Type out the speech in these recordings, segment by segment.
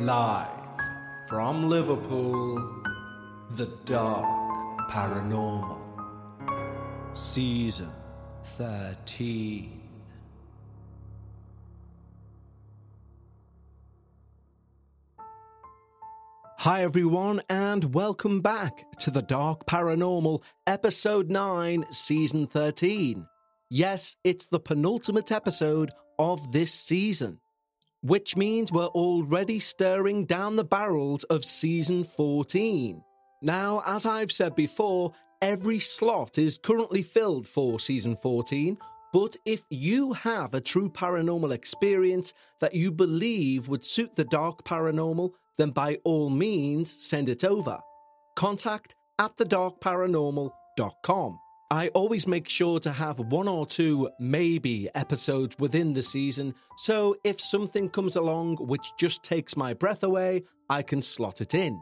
Live from Liverpool, The Dark Paranormal, Season 13. Hi, everyone, and welcome back to The Dark Paranormal, Episode 9, Season 13. Yes, it's the penultimate episode of this season which means we're already stirring down the barrels of season 14. Now, as I've said before, every slot is currently filled for season 14, but if you have a true paranormal experience that you believe would suit the dark paranormal, then by all means send it over. Contact at thedarkparanormal.com. I always make sure to have one or two maybe episodes within the season, so if something comes along which just takes my breath away, I can slot it in.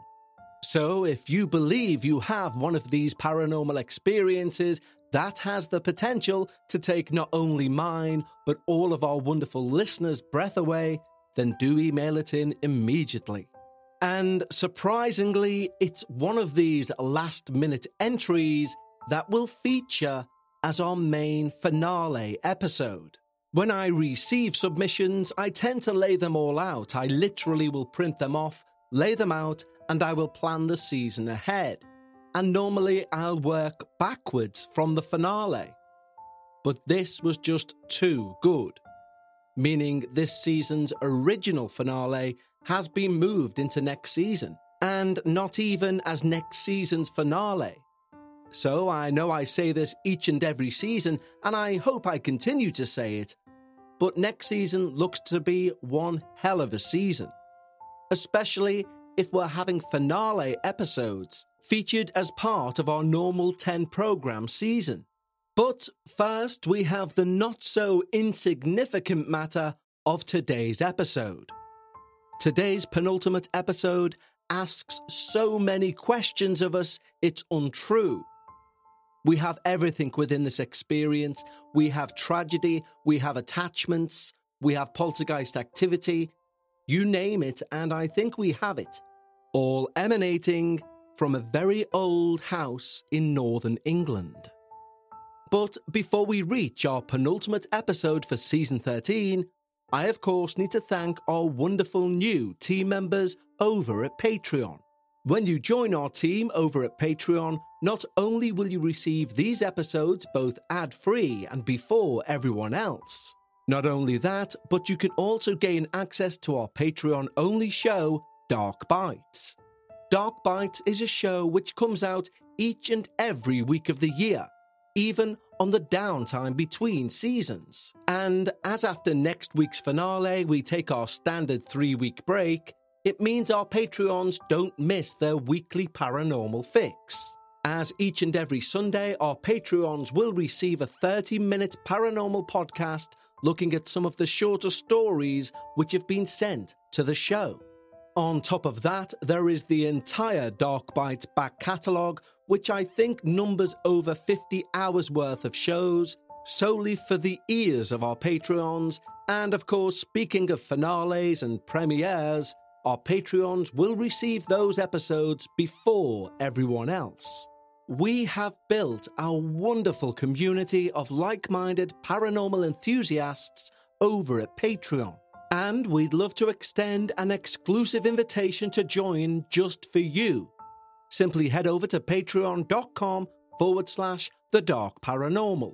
So if you believe you have one of these paranormal experiences that has the potential to take not only mine, but all of our wonderful listeners' breath away, then do email it in immediately. And surprisingly, it's one of these last minute entries that will feature as our main finale episode. When I receive submissions, I tend to lay them all out. I literally will print them off, lay them out, and I will plan the season ahead. And normally I'll work backwards from the finale. But this was just too good. Meaning this season's original finale has been moved into next season, and not even as next season's finale, so I know I say this each and every season, and I hope I continue to say it, but next season looks to be one hell of a season. Especially if we're having finale episodes featured as part of our normal 10 program season. But first, we have the not so insignificant matter of today's episode. Today's penultimate episode asks so many questions of us, it's untrue. We have everything within this experience. We have tragedy, we have attachments, we have poltergeist activity. You name it, and I think we have it. All emanating from a very old house in northern England. But before we reach our penultimate episode for season 13, I of course need to thank our wonderful new team members over at Patreon. When you join our team over at Patreon, not only will you receive these episodes both ad free and before everyone else, not only that, but you can also gain access to our Patreon only show, Dark Bites. Dark Bites is a show which comes out each and every week of the year, even on the downtime between seasons. And as after next week's finale, we take our standard three week break, it means our Patreons don't miss their weekly paranormal fix. As each and every Sunday, our Patreons will receive a 30 minute paranormal podcast looking at some of the shorter stories which have been sent to the show. On top of that, there is the entire Dark Bites back catalogue, which I think numbers over 50 hours worth of shows solely for the ears of our Patreons. And of course, speaking of finales and premieres, our Patreons will receive those episodes before everyone else. We have built our wonderful community of like minded paranormal enthusiasts over at Patreon. And we'd love to extend an exclusive invitation to join just for you. Simply head over to patreon.com forward slash the dark paranormal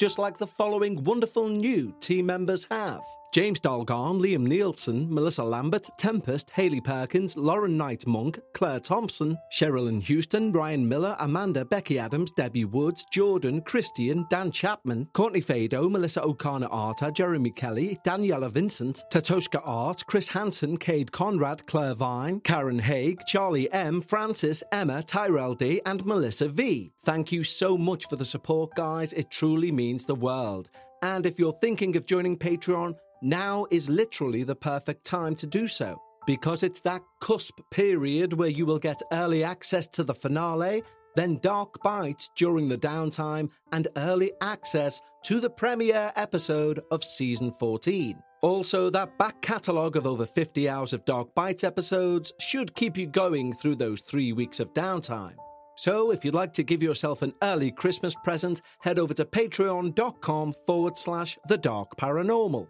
just like the following wonderful new team members have. James Dalgarn, Liam Nielsen, Melissa Lambert, Tempest, Haley Perkins, Lauren Knight Monk, Claire Thompson, Sherilyn Houston, Ryan Miller, Amanda, Becky Adams, Debbie Woods, Jordan, Christian, Dan Chapman, Courtney Fado, Melissa O'Connor Arta, Jeremy Kelly, Daniela Vincent, Tatoshka Art, Chris Hansen, Cade Conrad, Claire Vine, Karen Haig, Charlie M, Francis, Emma, Tyrell D, and Melissa V. Thank you so much for the support, guys. It truly means the world. And if you're thinking of joining Patreon, now is literally the perfect time to do so because it's that cusp period where you will get early access to the finale, then Dark Bites during the downtime, and early access to the premiere episode of season 14. Also, that back catalogue of over 50 hours of Dark Bites episodes should keep you going through those three weeks of downtime. So, if you'd like to give yourself an early Christmas present, head over to patreon.com forward slash the dark paranormal.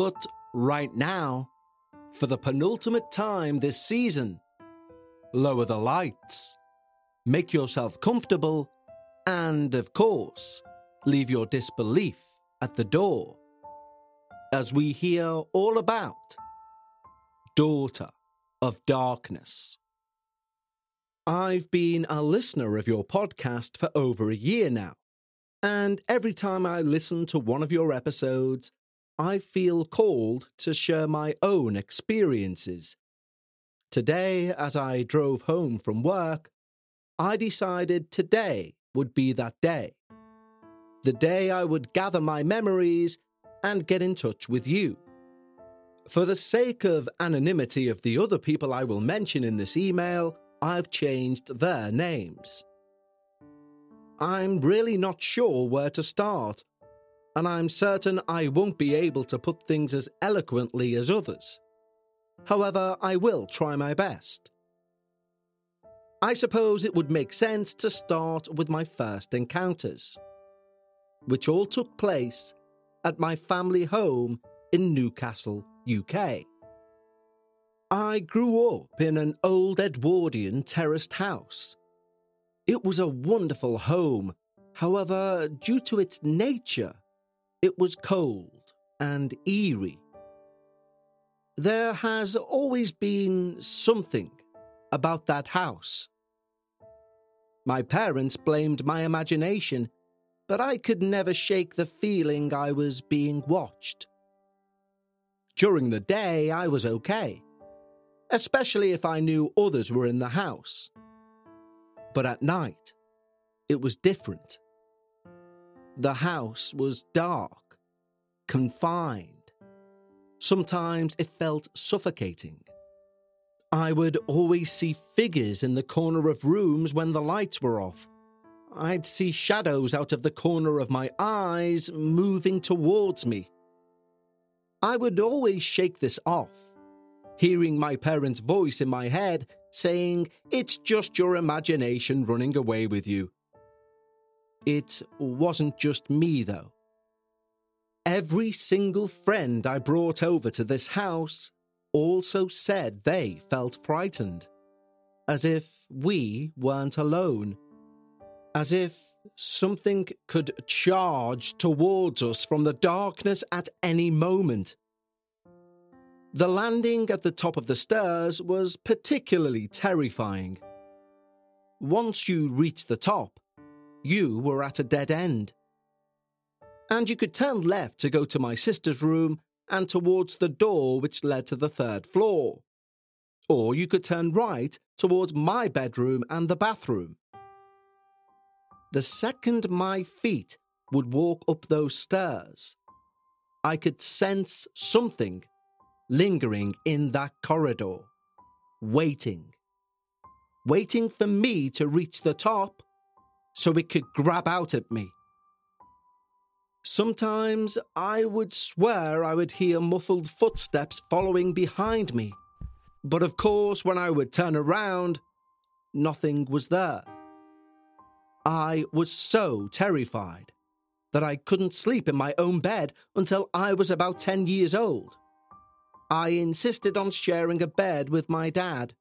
But right now, for the penultimate time this season, lower the lights, make yourself comfortable, and of course, leave your disbelief at the door as we hear all about Daughter of Darkness. I've been a listener of your podcast for over a year now, and every time I listen to one of your episodes, I feel called to share my own experiences. Today, as I drove home from work, I decided today would be that day. The day I would gather my memories and get in touch with you. For the sake of anonymity of the other people I will mention in this email, I've changed their names. I'm really not sure where to start and I'm certain I won't be able to put things as eloquently as others. However, I will try my best. I suppose it would make sense to start with my first encounters, which all took place at my family home in Newcastle, UK. I grew up in an old Edwardian terraced house. It was a wonderful home, however, due to its nature, it was cold and eerie. There has always been something about that house. My parents blamed my imagination, but I could never shake the feeling I was being watched. During the day, I was okay, especially if I knew others were in the house. But at night, it was different. The house was dark, confined. Sometimes it felt suffocating. I would always see figures in the corner of rooms when the lights were off. I'd see shadows out of the corner of my eyes moving towards me. I would always shake this off, hearing my parents' voice in my head saying, It's just your imagination running away with you. It wasn't just me, though. Every single friend I brought over to this house also said they felt frightened, as if we weren't alone, as if something could charge towards us from the darkness at any moment. The landing at the top of the stairs was particularly terrifying. Once you reach the top, you were at a dead end. And you could turn left to go to my sister's room and towards the door which led to the third floor. Or you could turn right towards my bedroom and the bathroom. the second my feet would walk up those stairs, I could sense something lingering in that corridor, waiting. Waiting for me to reach the top so it could grab out at me. Sometimes I would swear I would hear muffled footsteps following behind me, but of course, when I would turn around, nothing was there. I was so terrified that I couldn't sleep in my own bed until I was about 10 years old. I insisted on sharing a bed with my dad.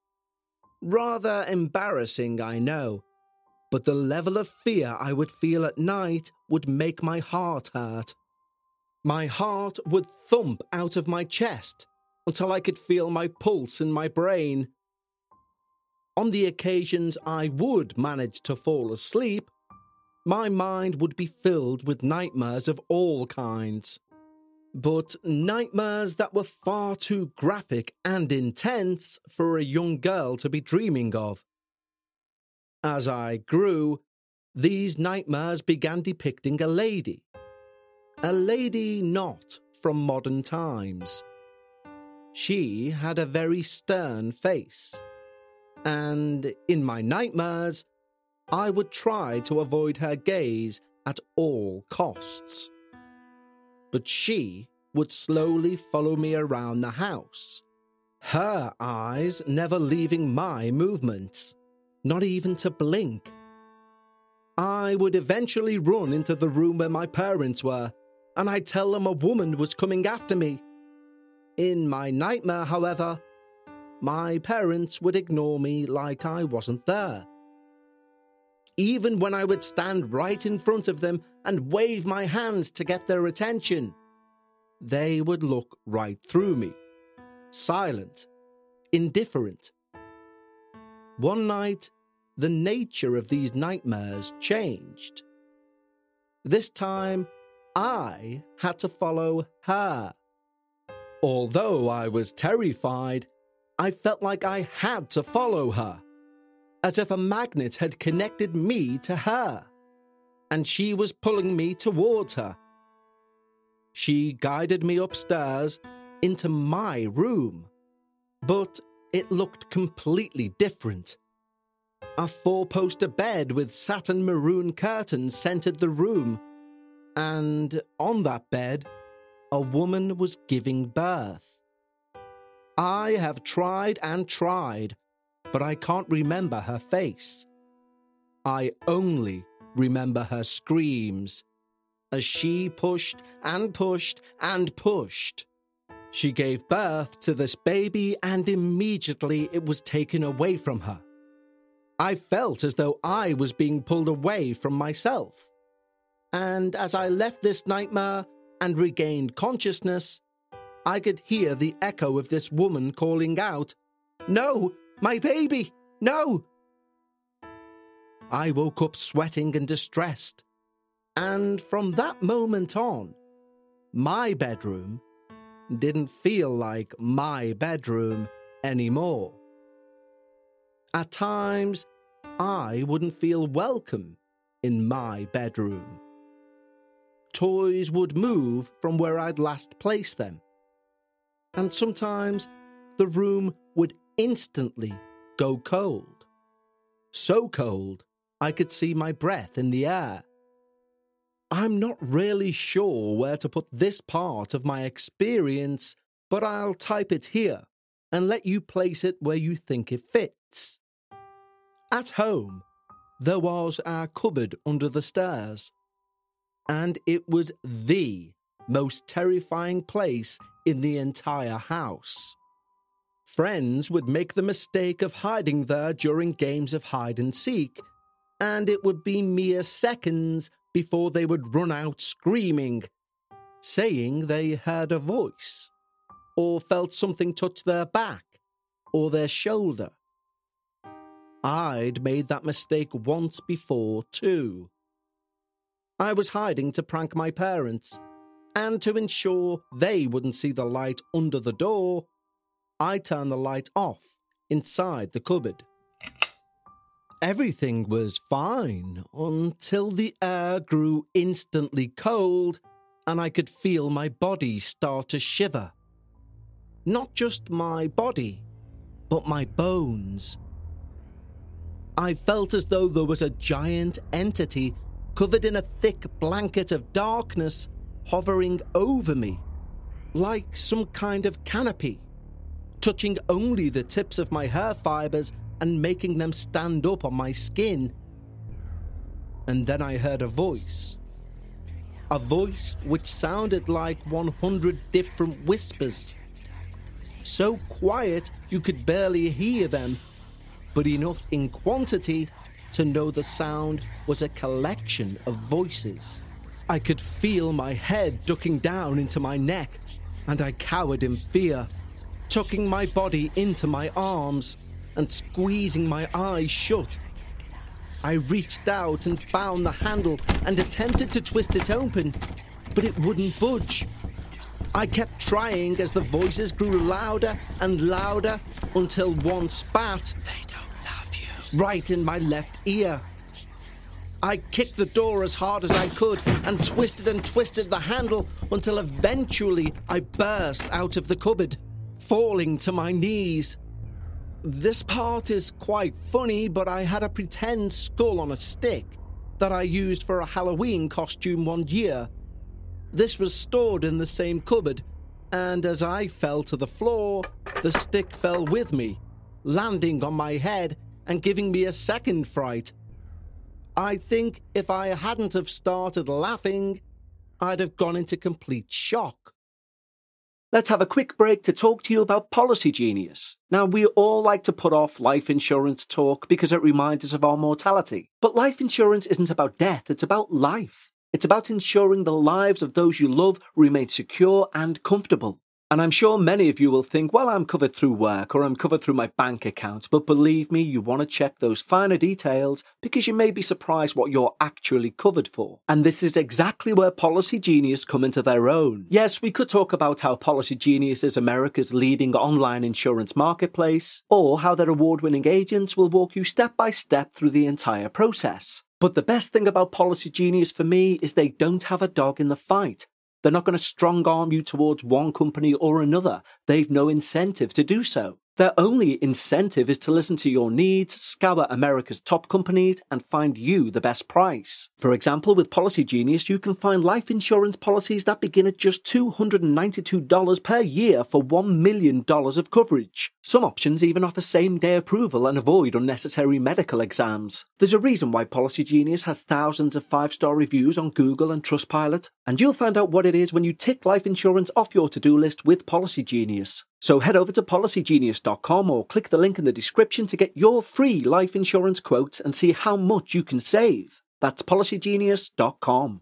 Rather embarrassing, I know, but the level of fear I would feel at night would make my heart hurt. My heart would thump out of my chest until I could feel my pulse in my brain. On the occasions I would manage to fall asleep, my mind would be filled with nightmares of all kinds. But nightmares that were far too graphic and intense for a young girl to be dreaming of. As I grew, these nightmares began depicting a lady. A lady not from modern times. She had a very stern face, and in my nightmares, I would try to avoid her gaze at all costs. But she would slowly follow me around the house, her eyes never leaving my movements, not even to blink. I would eventually run into the room where my parents were, and I'd tell them a woman was coming after me. In my nightmare, however, my parents would ignore me like I wasn't there even when I would stand right in front of them and wave my hands to get their attention. They would look right through me, silent, indifferent. One night, the nature of these nightmares changed. This time, I had to follow her. Although I was terrified, I felt like I had to follow her as if a magnet had connected me to her, and she was pulling me towards her. She guided me upstairs into my room, but it looked completely different. A four poster bed with satin maroon curtains centered the room, and on that bed, a woman was giving birth. I have tried and tried but I can't remember her face. I only remember her screams as she pushed and pushed and pushed. She gave birth to this baby and immediately it was taken away from her. I felt as though I was being pulled away from myself. And as I left this nightmare and regained consciousness, I could hear the echo of this woman calling out, No, my baby! No! I woke up sweating and distressed. And from that moment on, my bedroom didn't feel like my bedroom anymore. At times, I wouldn't feel welcome in my bedroom. Toys would move from where I'd last placed them. And sometimes the room would instantly go cold. So cold, I could see my breath in the air. I'm not really sure where to put this part of my experience, but I'll type it here and let you place it where you think it fits. At home, there was our cupboard under the stairs, and it was the most terrifying place in the entire house. Friends would make the mistake of hiding there during games of hide and seek, and it would be mere seconds before they would run out screaming, saying they heard a voice, or felt something touch their back or their shoulder. I'd made that mistake once before, too. I was hiding to prank my parents, and to ensure they wouldn't see the light under the door, I turned the light off inside the cupboard. Everything was fine until the air grew instantly cold and I could feel my body start to shiver. Not just my body, but my bones. I felt as though there was a giant entity covered in a thick blanket of darkness hovering over me, like some kind of canopy, touching only the tips of my hair fibers and making them stand up on my skin. And then I heard a voice. A voice which sounded like 100 different whispers. So quiet you could barely hear them, but enough in quantity to know the sound was a collection of voices. I could feel my head ducking down into my neck, and I cowered in fear, tucking my body into my arms and squeezing my eyes shut. I reached out and found the handle and attempted to twist it open, but it wouldn't budge. I kept trying as the voices grew louder and louder until one spat. Right in my left ear. I kicked the door as hard as I could and twisted and twisted the handle until eventually I burst out of the cupboard, falling to my knees. This part is quite funny, but I had a pretend skull on a stick that I used for a Halloween costume one year. This was stored in the same cupboard, and as I fell to the floor, the stick fell with me, landing on my head and giving me a second fright. I think if I hadn't have started laughing, I'd have gone into complete shock. Let's have a quick break to talk to you about Policy Genius. Now, we all like to put off life insurance talk because it reminds us of our mortality. But life insurance isn't about death, it's about life. It's about ensuring the lives of those you love remain secure and comfortable. And I'm sure many of you will think, well, I'm covered through work or I'm covered through my bank account, but believe me, you want to check those finer details because you may be surprised what you're actually covered for. And this is exactly where Policy Genius come into their own. Yes, we could talk about how Policy Genius is America's leading online insurance marketplace, or how their award winning agents will walk you step by step through the entire process. But the best thing about Policy Genius for me is they don't have a dog in the fight. They're not going to strong arm you towards one company or another. They've no incentive to do so. Their only incentive is to listen to your needs, scour America's top companies, and find you the best price. For example, with Policy Genius, you can find life insurance policies that begin at just $292 per year for $1 million of coverage. Some options even offer same day approval and avoid unnecessary medical exams. There's a reason why Policy Genius has thousands of five star reviews on Google and Trustpilot, and you'll find out what it is when you tick life insurance off your to do list with Policy Genius. So head over to policygenius.com or click the link in the description to get your free life insurance quotes and see how much you can save. That's policygenius.com.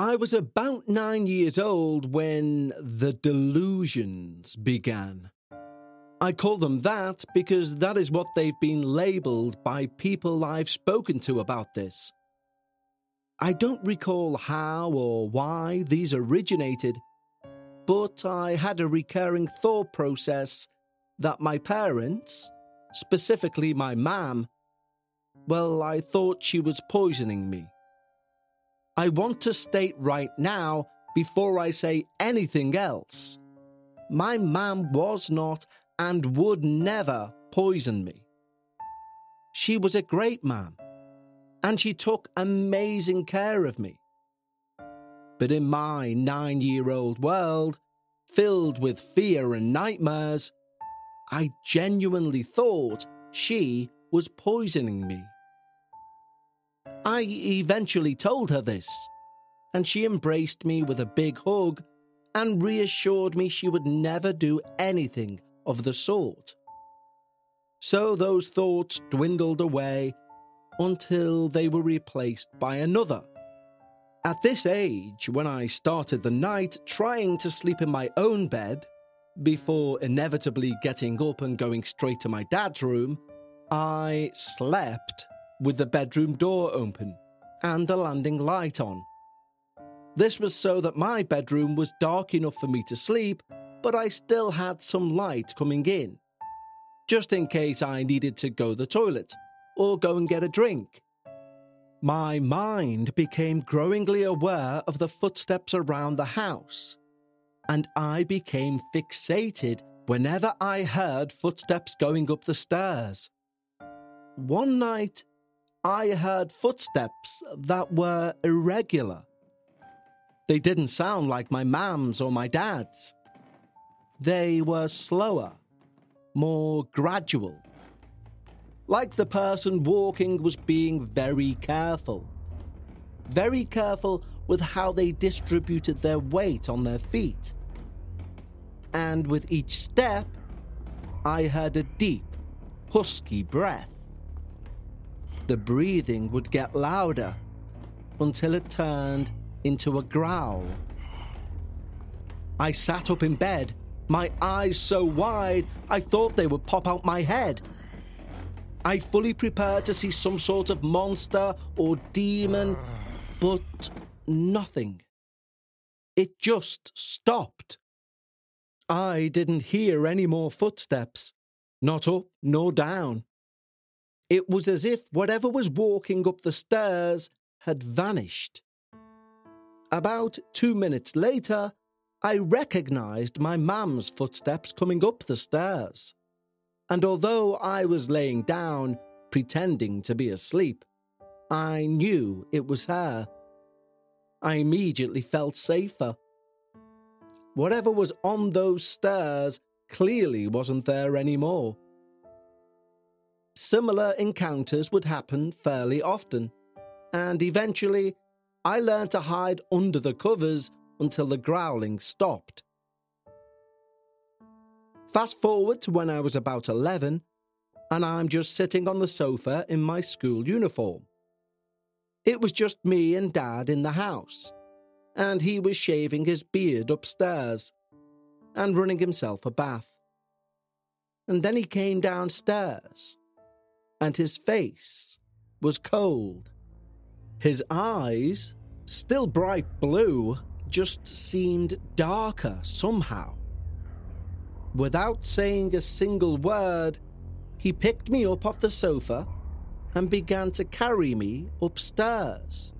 I was about nine years old when the delusions began. I call them that because that is what they've been labelled by people I've spoken to about this. I don't recall how or why these originated, but I had a recurring thought process that my parents, specifically my mam, well, I thought she was poisoning me. I want to state right now, before I say anything else, my mam was not and would never poison me. She was a great man, and she took amazing care of me. But in my nine year old world, filled with fear and nightmares, I genuinely thought she was poisoning me. I eventually told her this, and she embraced me with a big hug and reassured me she would never do anything of the sort. So those thoughts dwindled away until they were replaced by another. At this age, when I started the night trying to sleep in my own bed, before inevitably getting up and going straight to my dad's room, I slept with the bedroom door open and the landing light on. This was so that my bedroom was dark enough for me to sleep, but I still had some light coming in, just in case I needed to go to the toilet or go and get a drink. My mind became growingly aware of the footsteps around the house, and I became fixated whenever I heard footsteps going up the stairs. One night, I heard footsteps that were irregular. They didn't sound like my mam's or my dad's. They were slower, more gradual. Like the person walking was being very careful. Very careful with how they distributed their weight on their feet. And with each step, I heard a deep, husky breath. The breathing would get louder until it turned into a growl. I sat up in bed, my eyes so wide I thought they would pop out my head. I fully prepared to see some sort of monster or demon, but nothing. It just stopped. I didn't hear any more footsteps, not up nor down. It was as if whatever was walking up the stairs had vanished. About two minutes later, I recognized my mam's footsteps coming up the stairs. And although I was laying down, pretending to be asleep, I knew it was her. I immediately felt safer. Whatever was on those stairs clearly wasn't there anymore. Similar encounters would happen fairly often, and eventually I learned to hide under the covers until the growling stopped. Fast forward to when I was about 11, and I'm just sitting on the sofa in my school uniform. It was just me and Dad in the house, and he was shaving his beard upstairs and running himself a bath. And then he came downstairs, and his face was cold. His eyes, still bright blue, just seemed darker somehow. Without saying a single word, he picked me up off the sofa and began to carry me upstairs.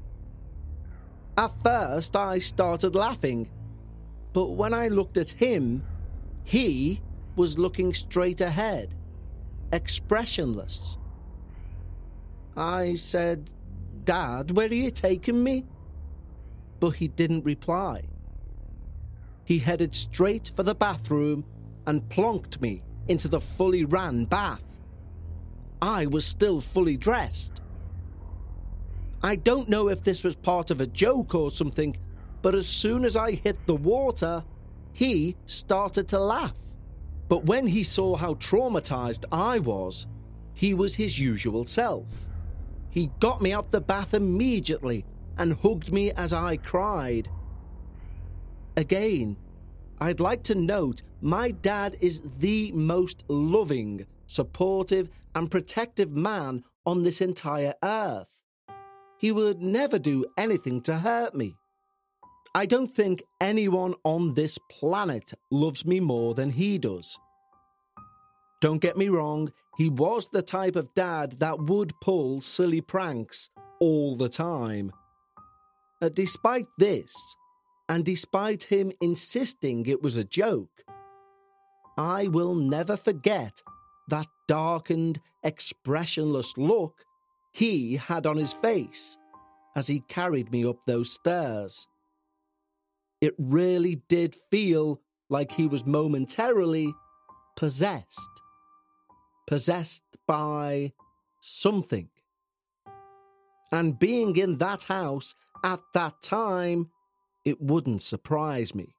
At first, I started laughing, but when I looked at him, he was looking straight ahead, expressionless. I said, Dad, where are you taking me? But he didn't reply. He headed straight for the bathroom and plonked me into the fully ran bath. I was still fully dressed. I don't know if this was part of a joke or something, but as soon as I hit the water, he started to laugh. But when he saw how traumatized I was, he was his usual self. He got me out the bath immediately and hugged me as I cried. Again, I'd like to note my dad is the most loving, supportive, and protective man on this entire earth. He would never do anything to hurt me. I don't think anyone on this planet loves me more than he does. Don't get me wrong, he was the type of dad that would pull silly pranks all the time. Uh, despite this, and despite him insisting it was a joke, I will never forget that darkened, expressionless look he had on his face as he carried me up those stairs. It really did feel like he was momentarily possessed. Possessed by something. And being in that house at that time, it wouldn't surprise me.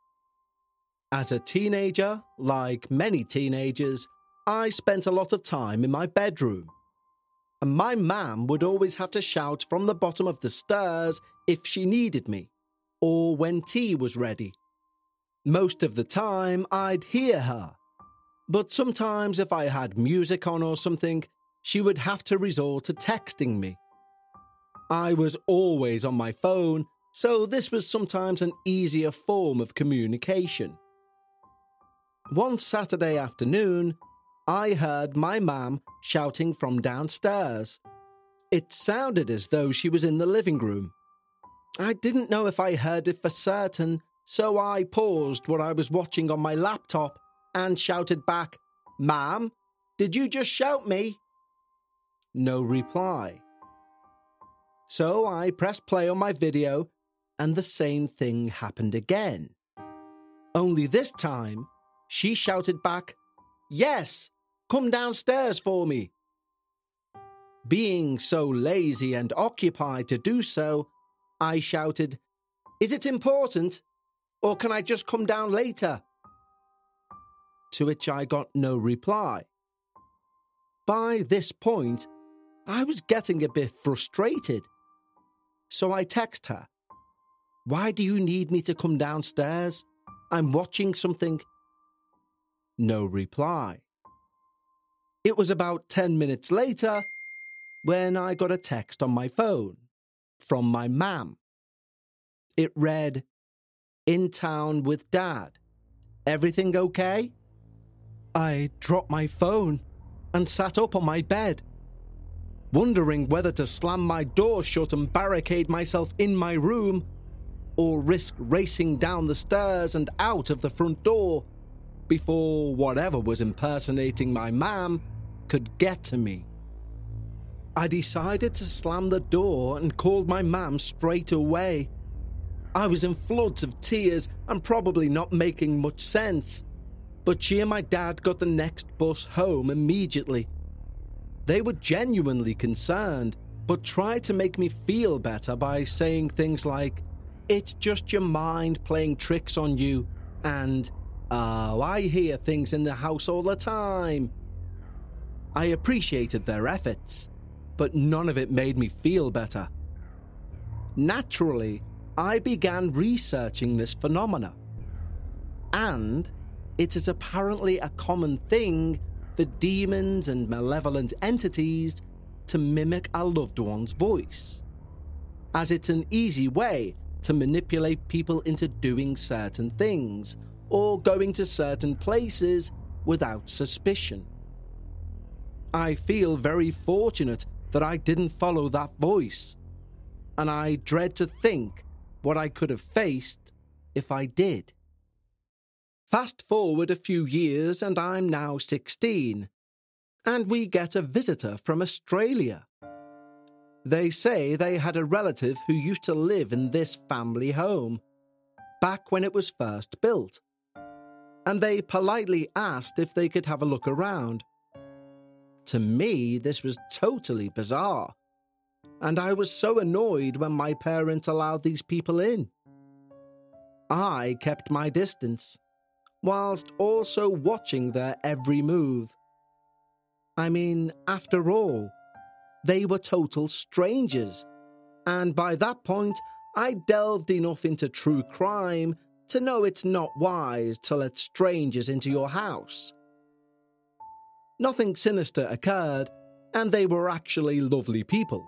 As a teenager, like many teenagers, I spent a lot of time in my bedroom. And my mam would always have to shout from the bottom of the stairs if she needed me, or when tea was ready. Most of the time, I'd hear her. But sometimes, if I had music on or something, she would have to resort to texting me. I was always on my phone, so this was sometimes an easier form of communication. One Saturday afternoon, I heard my mam shouting from downstairs. It sounded as though she was in the living room. I didn't know if I heard it for certain, so I paused what I was watching on my laptop and shouted back, Mam, did you just shout me? No reply. So I pressed play on my video, and the same thing happened again. Only this time, she shouted back, Yes, come downstairs for me. Being so lazy and occupied to do so, I shouted, Is it important? Or can I just come down later? To which I got no reply. By this point, I was getting a bit frustrated. So I text her, Why do you need me to come downstairs? I'm watching something. No reply. It was about 10 minutes later when I got a text on my phone from my mam. It read, In town with dad. Everything okay? I dropped my phone and sat up on my bed, wondering whether to slam my door shut and barricade myself in my room or risk racing down the stairs and out of the front door before whatever was impersonating my mam could get to me. I decided to slam the door and called my mam straight away. I was in floods of tears and probably not making much sense, but she and my dad got the next bus home immediately. They were genuinely concerned, but tried to make me feel better by saying things like, It's just your mind playing tricks on you, and Oh, I hear things in the house all the time. I appreciated their efforts, but none of it made me feel better. Naturally, I began researching this phenomena. And it is apparently a common thing for demons and malevolent entities to mimic a loved one's voice, as it's an easy way to manipulate people into doing certain things or going to certain places without suspicion. I feel very fortunate that I didn't follow that voice, and I dread to think what I could have faced if I did. Fast forward a few years, and I'm now 16, and we get a visitor from Australia. They say they had a relative who used to live in this family home back when it was first built and they politely asked if they could have a look around. To me, this was totally bizarre, and I was so annoyed when my parents allowed these people in. I kept my distance, whilst also watching their every move. I mean, after all, they were total strangers, and by that point, I delved enough into true crime to know it's not wise to let strangers into your house. Nothing sinister occurred, and they were actually lovely people.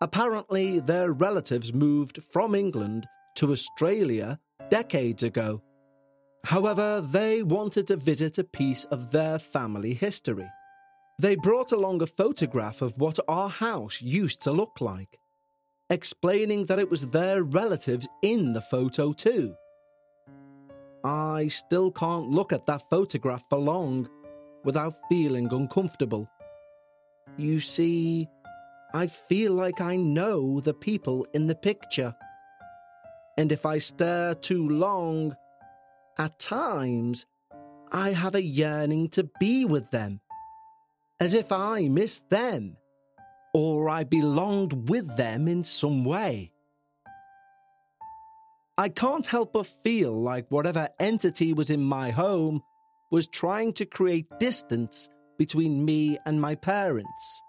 Apparently, their relatives moved from England to Australia decades ago. However, they wanted to visit a piece of their family history. They brought along a photograph of what our house used to look like, explaining that it was their relatives in the photo too. I still can't look at that photograph for long, without feeling uncomfortable. You see, I feel like I know the people in the picture. And if I stare too long, at times I have a yearning to be with them, as if I missed them, or I belonged with them in some way. I can't help but feel like whatever entity was in my home was trying to create distance between me and my parents.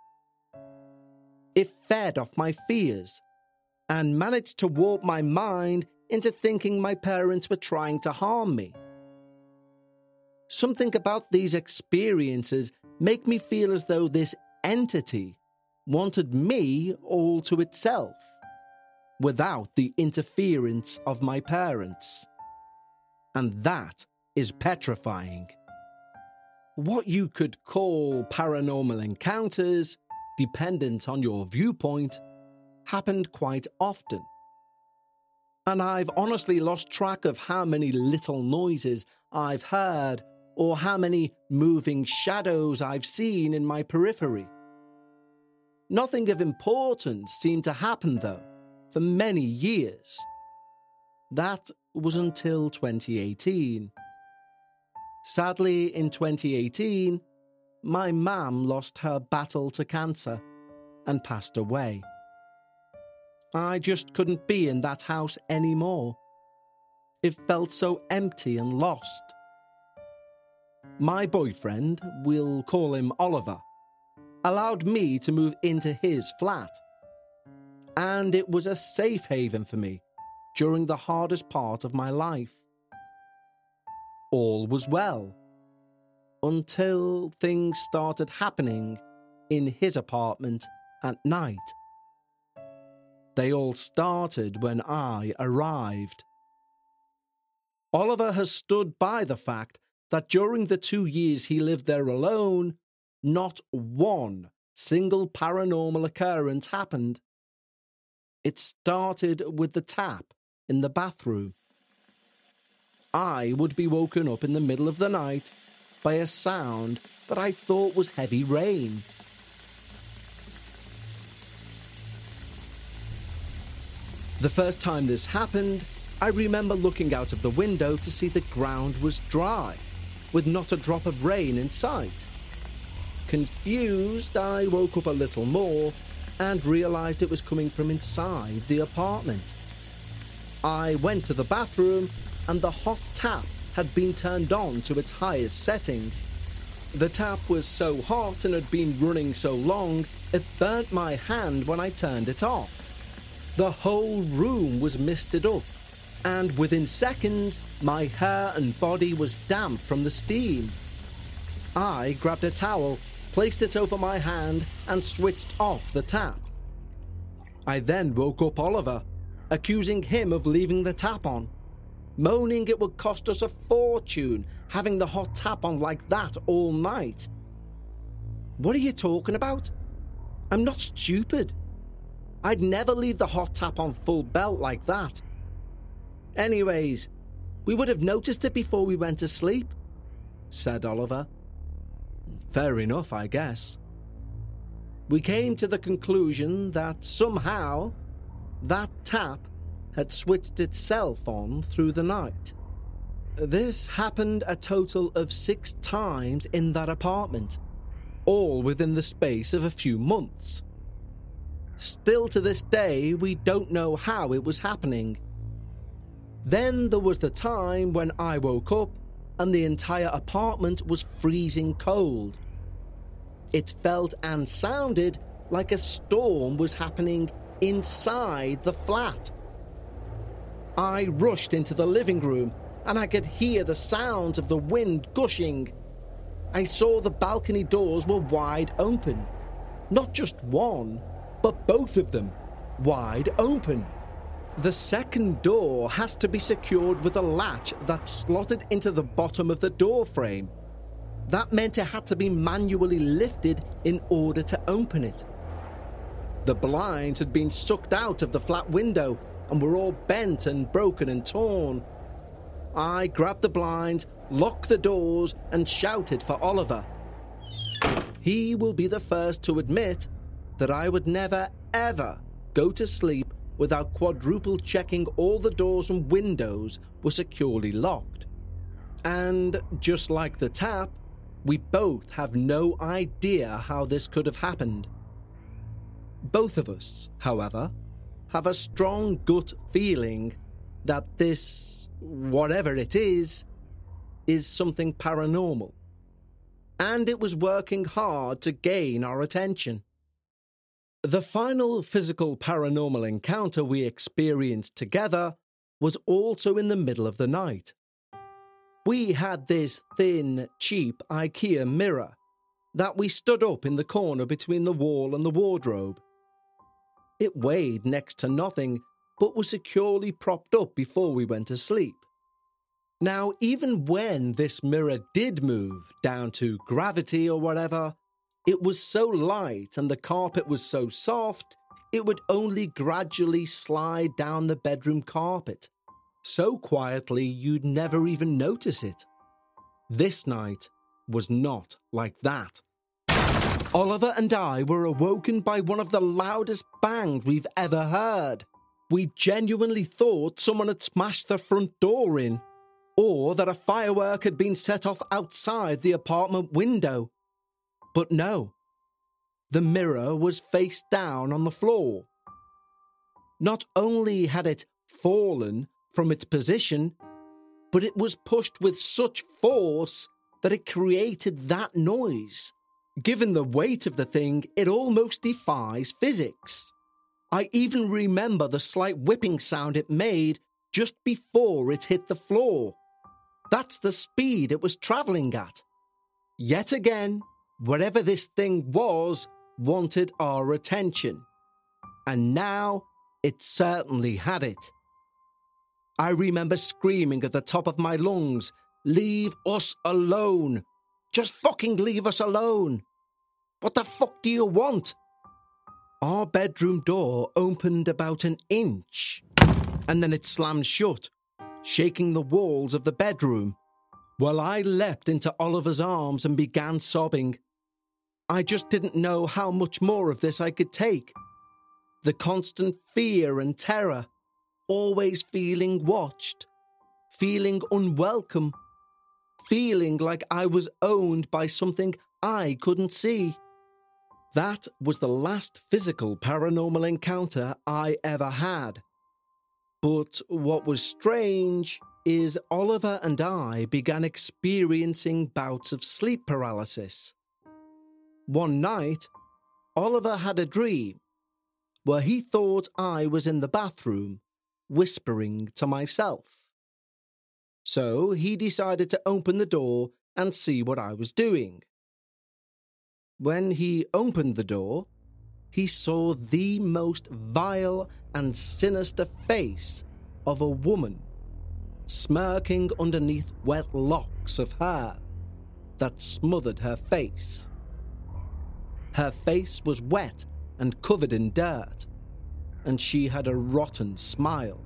It fed off my fears and managed to warp my mind into thinking my parents were trying to harm me. Something about these experiences make me feel as though this entity wanted me all to itself, without the interference of my parents. And that is petrifying. What you could call paranormal encounters, dependent on your viewpoint, happened quite often. And I've honestly lost track of how many little noises I've heard or how many moving shadows I've seen in my periphery. Nothing of importance seemed to happen, though, for many years. That was until 2018. Sadly, in 2018, my mum lost her battle to cancer and passed away. I just couldn't be in that house anymore. It felt so empty and lost. My boyfriend, we'll call him Oliver, allowed me to move into his flat. And it was a safe haven for me during the hardest part of my life all was well. Until things started happening in his apartment at night. They all started when I arrived. Oliver has stood by the fact that during the two years he lived there alone, not one single paranormal occurrence happened. It started with the tap in the bathroom. I would be woken up in the middle of the night by a sound that I thought was heavy rain. The first time this happened, I remember looking out of the window to see the ground was dry, with not a drop of rain in sight. Confused, I woke up a little more and realised it was coming from inside the apartment. I went to the bathroom and the hot tap had been turned on to its highest setting. The tap was so hot and had been running so long, it burnt my hand when I turned it off. The whole room was misted up, and within seconds, my hair and body was damp from the steam. I grabbed a towel, placed it over my hand, and switched off the tap. I then woke up Oliver, accusing him of leaving the tap on moaning it would cost us a fortune having the hot tap on like that all night. What are you talking about? I'm not stupid. I'd never leave the hot tap on full belt like that. Anyways, we would have noticed it before we went to sleep, said Oliver. Fair enough, I guess. We came to the conclusion that somehow that tap had switched itself on through the night. This happened a total of six times in that apartment, all within the space of a few months. Still to this day, we don't know how it was happening. Then there was the time when I woke up and the entire apartment was freezing cold. It felt and sounded like a storm was happening inside the flat. I rushed into the living room and I could hear the sounds of the wind gushing. I saw the balcony doors were wide open. Not just one, but both of them wide open. The second door has to be secured with a latch that's slotted into the bottom of the door frame. That meant it had to be manually lifted in order to open it. The blinds had been sucked out of the flat window and were all bent and broken and torn. I grabbed the blinds, locked the doors, and shouted for Oliver, he will be the first to admit that I would never, ever go to sleep without quadruple checking all the doors and windows were securely locked. And just like the tap, we both have no idea how this could have happened. Both of us, however, have a strong gut feeling that this, whatever it is, is something paranormal. And it was working hard to gain our attention. The final physical paranormal encounter we experienced together was also in the middle of the night. We had this thin, cheap IKEA mirror that we stood up in the corner between the wall and the wardrobe. It weighed next to nothing, but was securely propped up before we went to sleep. Now, even when this mirror did move down to gravity or whatever, it was so light and the carpet was so soft, it would only gradually slide down the bedroom carpet, so quietly you'd never even notice it. This night was not like that. Oliver and I were awoken by one of the loudest bangs we've ever heard. We genuinely thought someone had smashed the front door in, or that a firework had been set off outside the apartment window. But no, the mirror was face down on the floor. Not only had it fallen from its position, but it was pushed with such force that it created that noise. Given the weight of the thing, it almost defies physics. I even remember the slight whipping sound it made just before it hit the floor. That's the speed it was travelling at. Yet again, whatever this thing was wanted our attention. And now it certainly had it. I remember screaming at the top of my lungs, Leave us alone! Just fucking leave us alone. What the fuck do you want? Our bedroom door opened about an inch and then it slammed shut, shaking the walls of the bedroom. Well, I leapt into Oliver's arms and began sobbing. I just didn't know how much more of this I could take. The constant fear and terror, always feeling watched, feeling unwelcome, feeling like I was owned by something I couldn't see. That was the last physical paranormal encounter I ever had. But what was strange is Oliver and I began experiencing bouts of sleep paralysis. One night, Oliver had a dream where he thought I was in the bathroom whispering to myself. So he decided to open the door and see what I was doing. When he opened the door, he saw the most vile and sinister face of a woman smirking underneath wet locks of hair that smothered her face. Her face was wet and covered in dirt, and she had a rotten smile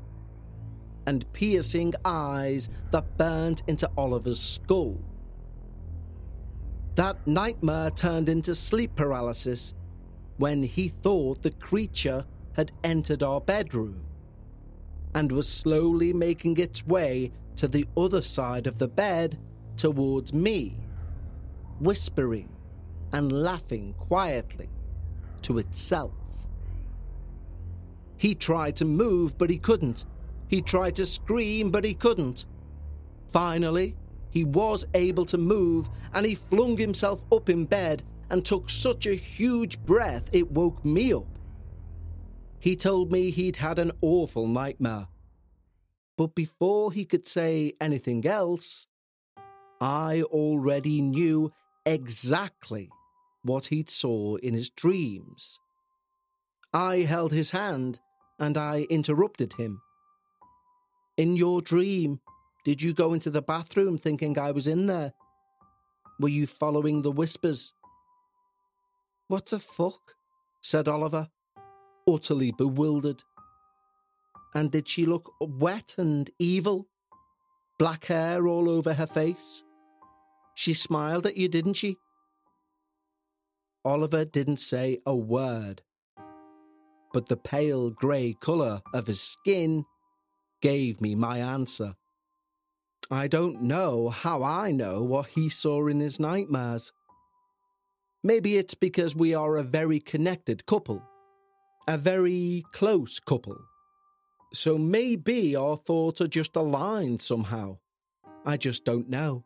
and piercing eyes that burned into Oliver's skull. That nightmare turned into sleep paralysis when he thought the creature had entered our bedroom and was slowly making its way to the other side of the bed towards me, whispering and laughing quietly to itself. He tried to move, but he couldn't. He tried to scream, but he couldn't. Finally, he was able to move and he flung himself up in bed and took such a huge breath it woke me up. He told me he'd had an awful nightmare. But before he could say anything else, I already knew exactly what he'd saw in his dreams. I held his hand and I interrupted him. In your dream, did you go into the bathroom thinking I was in there? Were you following the whispers? What the fuck? said Oliver, utterly bewildered. And did she look wet and evil? Black hair all over her face? She smiled at you, didn't she? Oliver didn't say a word. But the pale grey colour of his skin gave me my answer. I don't know how I know what he saw in his nightmares. Maybe it's because we are a very connected couple, a very close couple. So maybe our thoughts are just aligned somehow. I just don't know.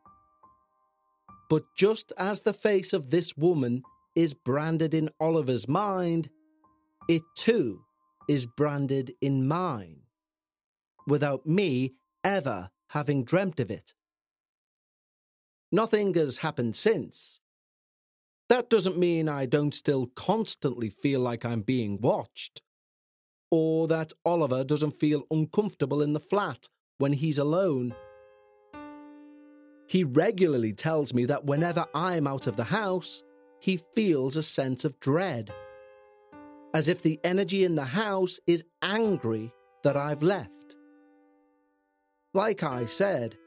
But just as the face of this woman is branded in Oliver's mind, it too is branded in mine, without me ever having dreamt of it. Nothing has happened since. That doesn't mean I don't still constantly feel like I'm being watched, or that Oliver doesn't feel uncomfortable in the flat when he's alone. He regularly tells me that whenever I'm out of the house, he feels a sense of dread, as if the energy in the house is angry that I've left. Like I said,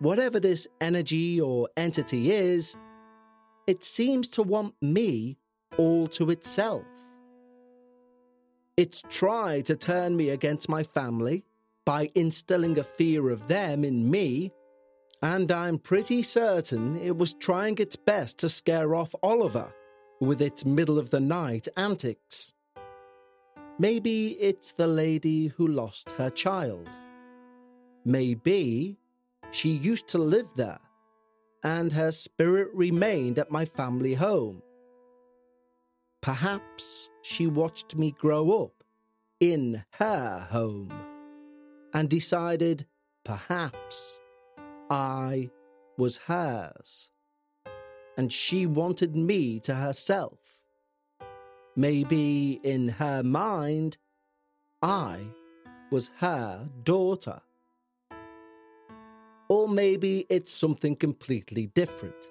whatever this energy or entity is, it seems to want me all to itself. It's tried to turn me against my family by instilling a fear of them in me, and I'm pretty certain it was trying its best to scare off Oliver with its middle of the night antics. Maybe it's the lady who lost her child. Maybe she used to live there and her spirit remained at my family home. Perhaps she watched me grow up in her home and decided perhaps I was hers and she wanted me to herself. Maybe in her mind, I was her daughter. Or maybe it's something completely different.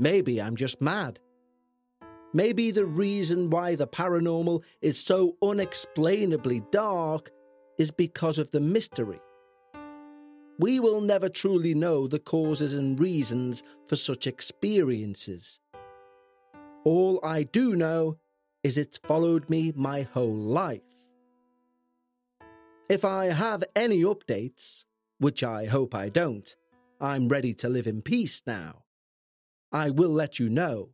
Maybe I'm just mad. Maybe the reason why the paranormal is so unexplainably dark is because of the mystery. We will never truly know the causes and reasons for such experiences. All I do know is it's followed me my whole life. If I have any updates, which I hope I don't. I'm ready to live in peace now. I will let you know.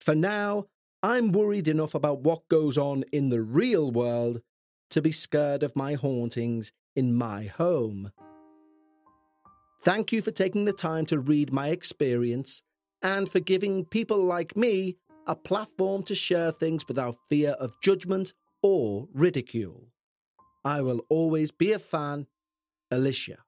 For now, I'm worried enough about what goes on in the real world to be scared of my hauntings in my home. Thank you for taking the time to read my experience and for giving people like me a platform to share things without fear of judgment or ridicule. I will always be a fan Alicia.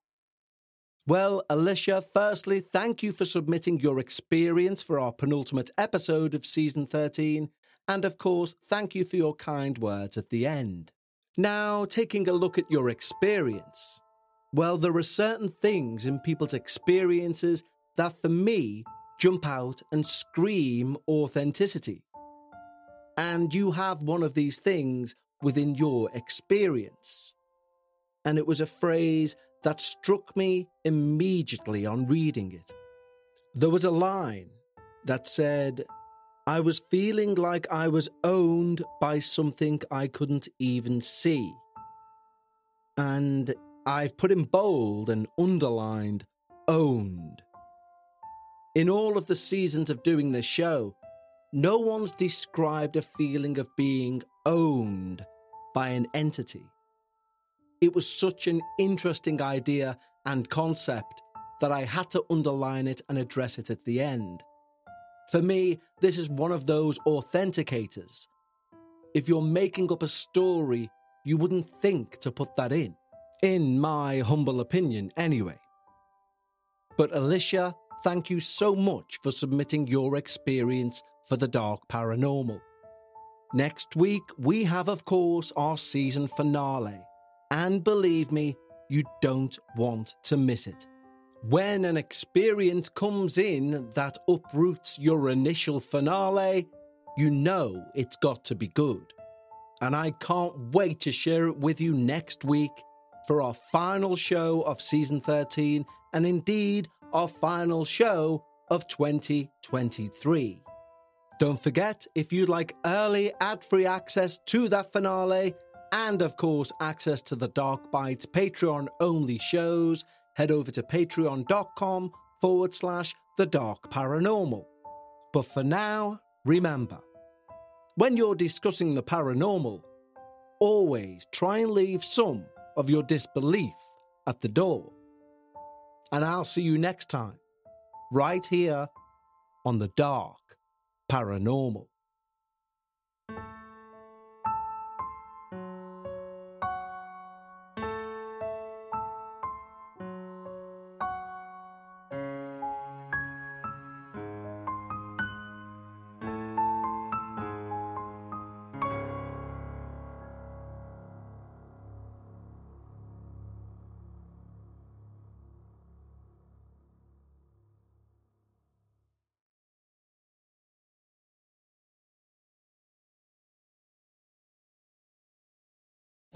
Well, Alicia, firstly, thank you for submitting your experience for our penultimate episode of season 13. And of course, thank you for your kind words at the end. Now, taking a look at your experience. Well, there are certain things in people's experiences that for me jump out and scream authenticity. And you have one of these things within your experience and it was a phrase that struck me immediately on reading it. There was a line that said, I was feeling like I was owned by something I couldn't even see. And I've put in bold and underlined owned. In all of the seasons of doing this show, no one's described a feeling of being owned by an entity. It was such an interesting idea and concept that I had to underline it and address it at the end. For me, this is one of those authenticators. If you're making up a story, you wouldn't think to put that in. In my humble opinion, anyway. But Alicia, thank you so much for submitting your experience for the Dark Paranormal. Next week, we have, of course, our season finale. And believe me, you don't want to miss it. When an experience comes in that uproots your initial finale, you know it's got to be good. And I can't wait to share it with you next week for our final show of season 13 and indeed our final show of 2023. Don't forget, if you'd like early ad free access to that finale, and of course, access to the Dark Bites Patreon only shows, head over to patreon.com forward slash the dark paranormal. But for now, remember when you're discussing the paranormal, always try and leave some of your disbelief at the door. And I'll see you next time, right here on the dark paranormal.